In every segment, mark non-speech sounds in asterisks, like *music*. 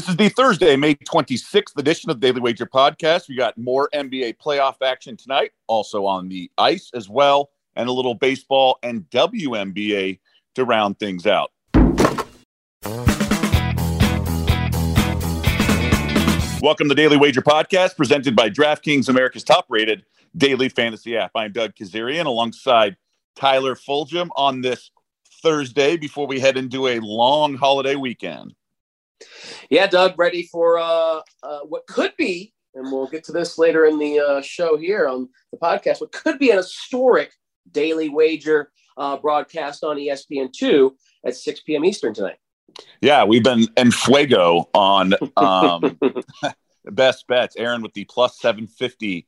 This is the Thursday, May 26th edition of the Daily Wager Podcast. We got more NBA playoff action tonight, also on the ice as well, and a little baseball and WNBA to round things out. Welcome to Daily Wager Podcast, presented by DraftKings, America's top rated daily fantasy app. I'm Doug Kezirian alongside Tyler Fulghum on this Thursday before we head into a long holiday weekend. Yeah, Doug, ready for uh, uh, what could be, and we'll get to this later in the uh, show here on the podcast, what could be an historic daily wager uh, broadcast on ESPN2 at 6 p.m. Eastern tonight. Yeah, we've been en fuego on um, *laughs* *laughs* best bets. Erin with the plus 750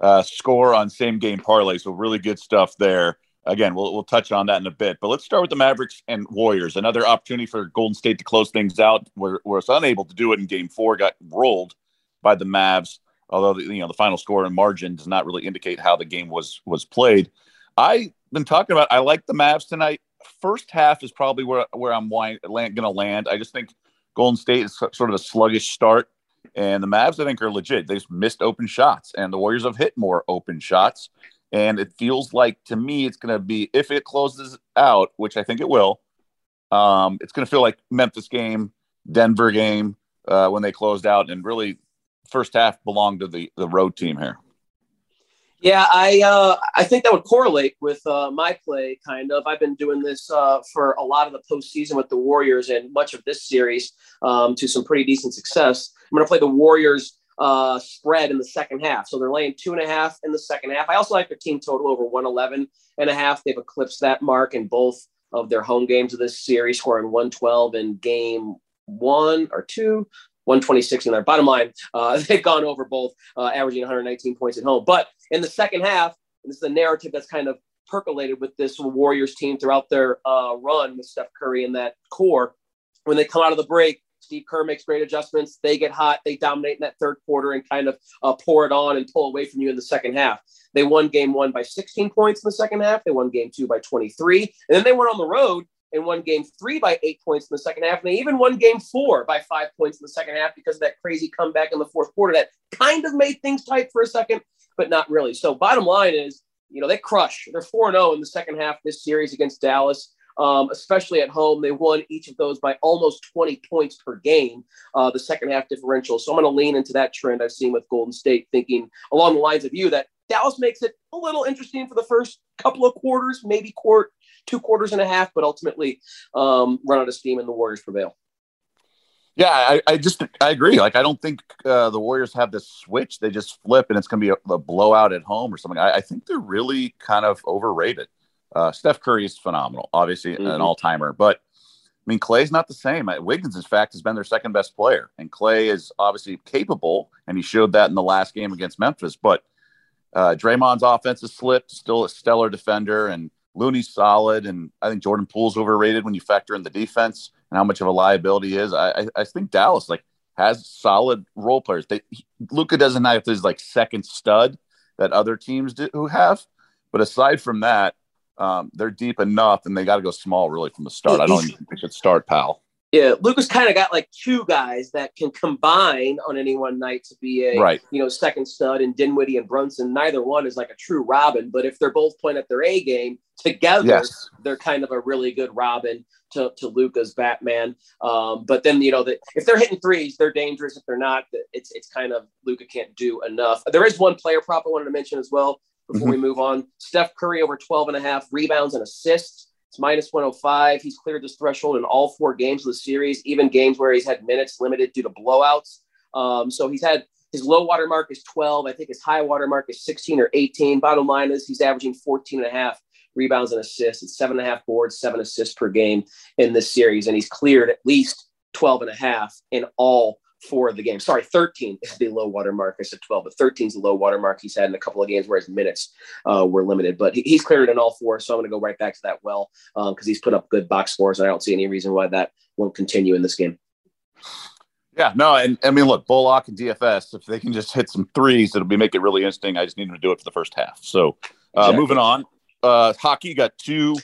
uh, score on same game parlay. So, really good stuff there again, we'll, we'll touch on that in a bit. But let's start with the Mavericks and Warriors. Another opportunity for Golden State to close things out. Where was unable to do it in Game Four, got rolled by the Mavs. Although the, you know the final score and margin does not really indicate how the game was was played. I've been talking about. I like the Mavs tonight. First half is probably where where I'm going to land. I just think Golden State is sort of a sluggish start, and the Mavs I think are legit. They've missed open shots, and the Warriors have hit more open shots. And it feels like to me, it's going to be, if it closes out, which I think it will, um, it's going to feel like Memphis game, Denver game uh, when they closed out. And really, first half belonged to the, the road team here. Yeah, I uh, I think that would correlate with uh, my play. Kind of, I've been doing this uh, for a lot of the postseason with the Warriors and much of this series um, to some pretty decent success. I'm going to play the Warriors uh, spread in the second half. So they're laying two and a half in the second half. I also like their team total over 111 and a half. They've eclipsed that mark in both of their home games of this series, scoring 112 in game one or two. 126 in their bottom line. Uh, *laughs* they've gone over both, uh, averaging 119 points at home. But in the second half, this is the narrative that's kind of percolated with this Warriors team throughout their uh, run with Steph Curry and that core. When they come out of the break, Steve Kerr makes great adjustments. They get hot. They dominate in that third quarter and kind of uh, pour it on and pull away from you in the second half. They won game one by 16 points in the second half. They won game two by 23. And then they went on the road and won game three by eight points in the second half. And they even won game four by five points in the second half because of that crazy comeback in the fourth quarter that kind of made things tight for a second, but not really. So, bottom line is, you know, they crush. They're 4 0 in the second half of this series against Dallas um, especially at home. They won each of those by almost 20 points per game, uh, the second half differential. So I'm going to lean into that trend I've seen with Golden State, thinking along the lines of you that Dallas makes it a little interesting for the first couple of quarters, maybe court two quarters and a half, but ultimately um, run out of steam and the Warriors prevail. Yeah, I, I just I agree. Like I don't think uh, the Warriors have this switch; they just flip, and it's going to be a, a, blowout at home or something. I, I think they're really kind of overrated. Uh, Steph Curry is phenomenal, obviously mm-hmm. an all timer, but I mean, Klay's not the same. Wiggins, in fact, has been their second best player, and Klay is obviously capable, and he showed that in the last game against Memphis. But uh, Draymond's offense has slipped, still a stellar defender, and Looney's solid, and I think Jordan Poole's overrated when you factor in the defense and how much of a liability he is. I, I, I think Dallas like has solid role players. They Luka doesn't have his like second stud that other teams do, who have, but aside from that, um, they're deep enough and they got to go small really from the start. I don't think they should start Powell. Yeah, Luka's kind of got like two guys that can combine on any one night to be a right. you know second stud and Dinwiddie and Brunson. Neither one is like a true Robin, but if they're both playing at their A game together, yes. they're kind of a really good Robin to, to Luka's Batman. Um, but then you know that if they're hitting threes, they're dangerous. If they're not, it's it's kind of Luka can't do enough. There is one player prop I wanted to mention as well before mm-hmm. we move on. Steph Curry over 12 and a half rebounds and assists. It's minus 105. He's cleared this threshold in all four games of the series, even games where he's had minutes limited due to blowouts. Um, so he's had his low water mark is 12. I think his high water mark is 16 or 18. Bottom line is he's averaging 14 and a half rebounds and assists. It's seven and a half boards, seven assists per game in this series. And he's cleared at least 12 and a half in all for the game. Sorry, 13 is the low water mark. I said 12, but 13 is the low water mark he's had in a couple of games where his minutes uh, were limited. But he, he's cleared it in all four, so I'm going to go right back to that well because um, he's put up good box scores, and I don't see any reason why that won't continue in this game. Yeah, no, and I mean, look, Bullock and DFS, if they can just hit some threes, it'll be make it really interesting. I just need them to do it for the first half. So, uh, exactly. moving on, uh, hockey got two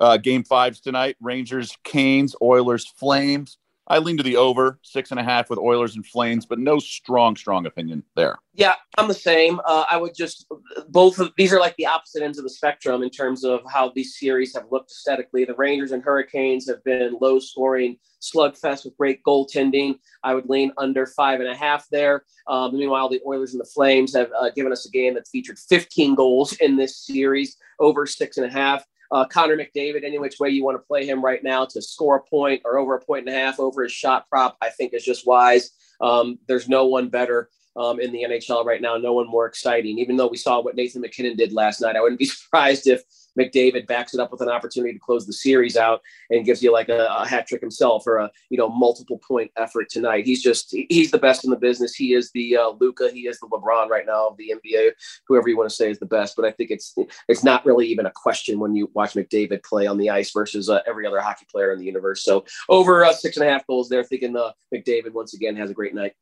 uh, game fives tonight: Rangers, Canes, Oilers, Flames. I lean to the over six and a half with Oilers and Flames, but no strong, strong opinion there. Yeah, I'm the same. Uh, I would just both of these are like the opposite ends of the spectrum in terms of how these series have looked aesthetically. The Rangers and Hurricanes have been low scoring slugfest with great goaltending. I would lean under five and a half there. Um, meanwhile, the Oilers and the Flames have uh, given us a game that featured 15 goals in this series, over six and a half. Uh, Connor McDavid, any which way you want to play him right now to score a point or over a point and a half over his shot prop, I think is just wise. Um, there's no one better um, in the NHL right now, no one more exciting. Even though we saw what Nathan MacKinnon did last night, I wouldn't be *laughs* surprised if McDavid backs it up with an opportunity to close the series out and gives you like a, a hat trick himself or a you know multiple point effort tonight. He's just he's the best in the business. He is the uh, Luka. He is the LeBron right now of the NBA. Whoever you want to say is the best, but I think it's it's not really even a question when you watch McDavid play on the ice versus uh, every other hockey player in the universe. So over uh, six and a half goals there, thinking uh, McDavid once again has a great night.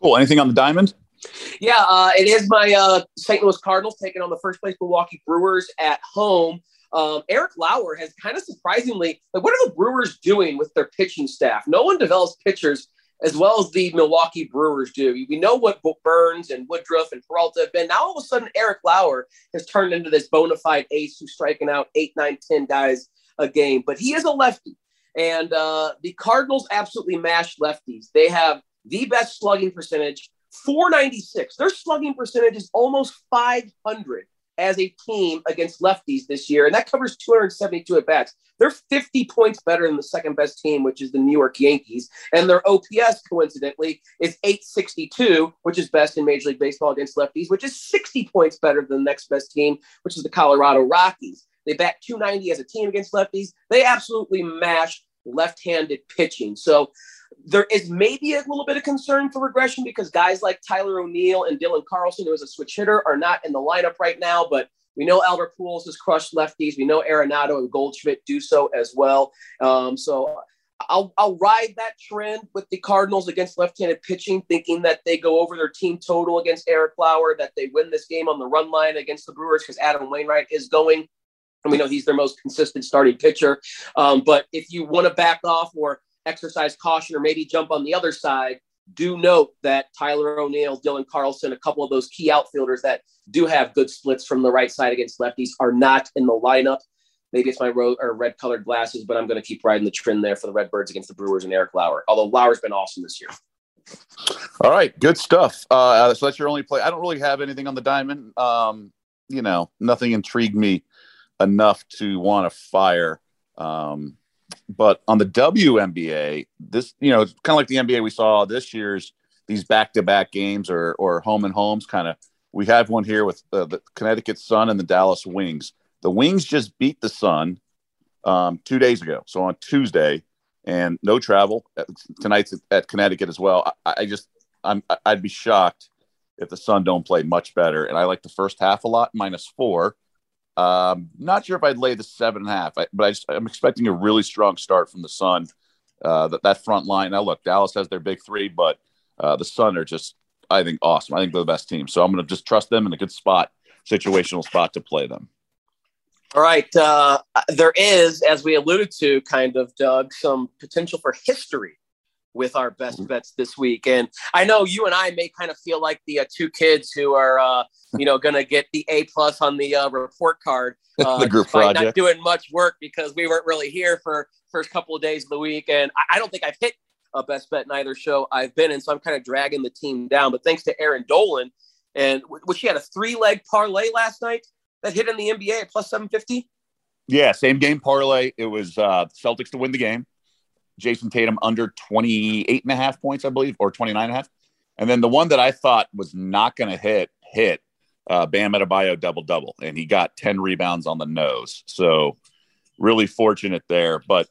Cool. Anything on the diamond? Yeah, uh, it is my uh, St. Louis Cardinals taking on the first place Milwaukee Brewers at home. Um, Eric Lauer has kind of surprisingly, like, what are the Brewers doing with their pitching staff? No one develops pitchers as well as the Milwaukee Brewers do. We know what Burns and Woodruff and Peralta have been. Now all of a sudden, Eric Lauer has turned into this bona fide ace who's striking out eight, nine, ten guys a game. But he is a lefty, and uh, the Cardinals absolutely mash lefties. They have the best slugging percentage 496. Their slugging percentage is almost 500 as a team against lefties this year, and that covers 272 at bats. They're 50 points better than the second best team, which is the New York Yankees, and their OPS coincidentally is 862, which is best in Major League Baseball against lefties, which is 60 points better than the next best team, which is the Colorado Rockies. They bat 290 as a team against lefties. They absolutely mash left-handed pitching. So there is maybe a little bit of concern for regression because guys like Tyler O'Neill and Dylan Carlson, who is a switch hitter, are not in the lineup right now. But we know Albert Pujols has crushed lefties. We know Arenado and Goldschmidt do so as well. Um, so I'll, I'll ride that trend with the Cardinals against left-handed pitching, thinking that they go over their team total against Eric Lauer, that they win this game on the run line against the Brewers because Adam Wainwright is going. And we know he's their most consistent starting pitcher. Um, but if you want to back off or exercise caution or maybe jump on the other side, do note that Tyler O'Neill, Dylan Carlson, a couple of those key outfielders that do have good splits from the right side against lefties are not in the lineup. Maybe it's my ro- or red colored glasses, but I'm going to keep riding the trend there for the Redbirds against the Brewers and Eric Lauer. Although Lauer's been awesome this year. All right, good stuff. Uh, so that's your only play. I don't really have anything on the diamond. Um, you know, nothing intrigued me enough to want to fire. Um, but on the WNBA, this you know, it's kind of like the NBA we saw this year's these back-to-back games or or home and homes kind of. We have one here with uh, the Connecticut Sun and the Dallas Wings. The Wings just beat the Sun um, two days ago, so on Tuesday, and no travel tonight's at Connecticut as well. I, I just I'm I'd be shocked if the Sun don't play much better, and I like the first half a lot, minus four. Um, not sure if I'd lay the seven and a half, but I I'm expecting a really strong start from the Sun. Uh, that that front line. Now, look, Dallas has their big three, but uh, the Sun are just, I think, awesome. I think they're the best team. So I'm going to just trust them in a good spot, situational spot to play them. All right. Uh, there is, as we alluded to, kind of, Doug, some potential for history with our best mm-hmm. bets this week. And I know you and I may kind of feel like the uh, two kids who are, uh, you know, going to get the A plus on the uh, report card. *laughs* Uh, the group project. Not doing much work because we weren't really here for first couple of days of the week, and I, I don't think I've hit a best bet in either show I've been in, so I'm kind of dragging the team down. But thanks to Erin Dolan, and which she had a three leg parlay last night that hit in the NBA at plus seven fifty. Yeah, same game parlay. It was uh, Celtics to win the game. Jayson Tatum under 28 and a half points, I believe, or 29 and a half. And then the one that I thought was not going to hit, hit uh, Bam Adebayo double double, and he got 10 rebounds on the nose. So really fortunate there, but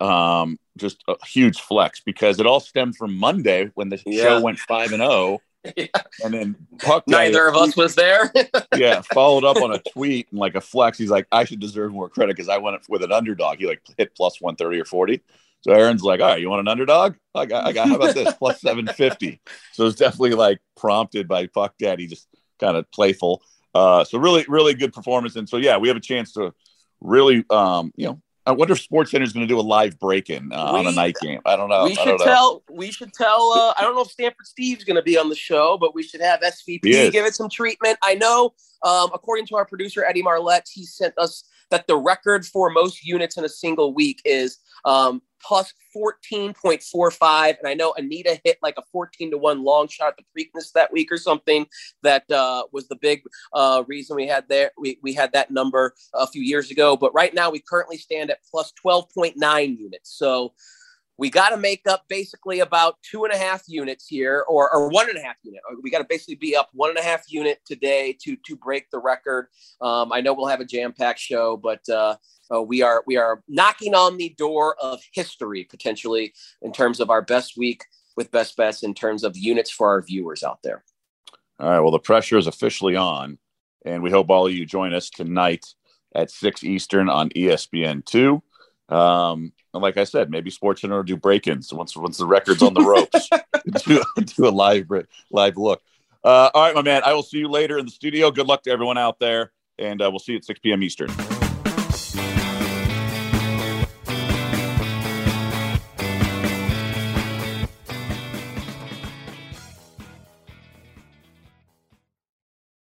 um, just a huge flex because it all stemmed from Monday when the yeah. show went 5 and 0. *laughs* Yeah. And then Puck neither of us was there. *laughs* yeah, followed up on a tweet and like a flex. He's like, I should deserve more credit because I went with an underdog. He like hit plus 130 or 40. So Erin's like, all right, you want an underdog? I got, I got, how about this? Plus 750. *laughs* So it's definitely like prompted by Puck Daddy, just kind of playful. Uh, so really, really good performance. And so, yeah, we have a chance to really, um, you know, I wonder if Sports Center is going to do a live break-in uh, on a night game. I don't know. We should tell. We should tell. Uh, I don't know if Stanford Steve's going to be on the show, but we should have SVP give it some treatment. I know, um, according to our producer Eddie Marlette, he sent us that the record for most units in a single week is um, plus 14.45. And I know Anita hit like a 14 to 1 long shot at the Preakness that week or something. That uh, was the big uh, reason we had there. We, we had that number a few years ago. But right now we currently stand at plus 12.9 units. So we got to make up basically about two and a half units here or, or one and a half unit we got to basically be up one and a half unit today to to break the record um, i know we'll have a jam-packed show but uh, uh, we are we are knocking on the door of history potentially in terms of our best week with best bets in terms of units for our viewers out there. All right. Well, the pressure is officially on, and we hope all of you join us tonight at six Eastern on ESPN two. Um, and like I said, maybe SportsCenter will do break-ins once once the record's on the ropes. *laughs* *laughs* do, do a live live look. Uh, all right, my man. I will see you later in the studio. Good luck to everyone out there, and uh, we'll see you at 6 p.m. Eastern.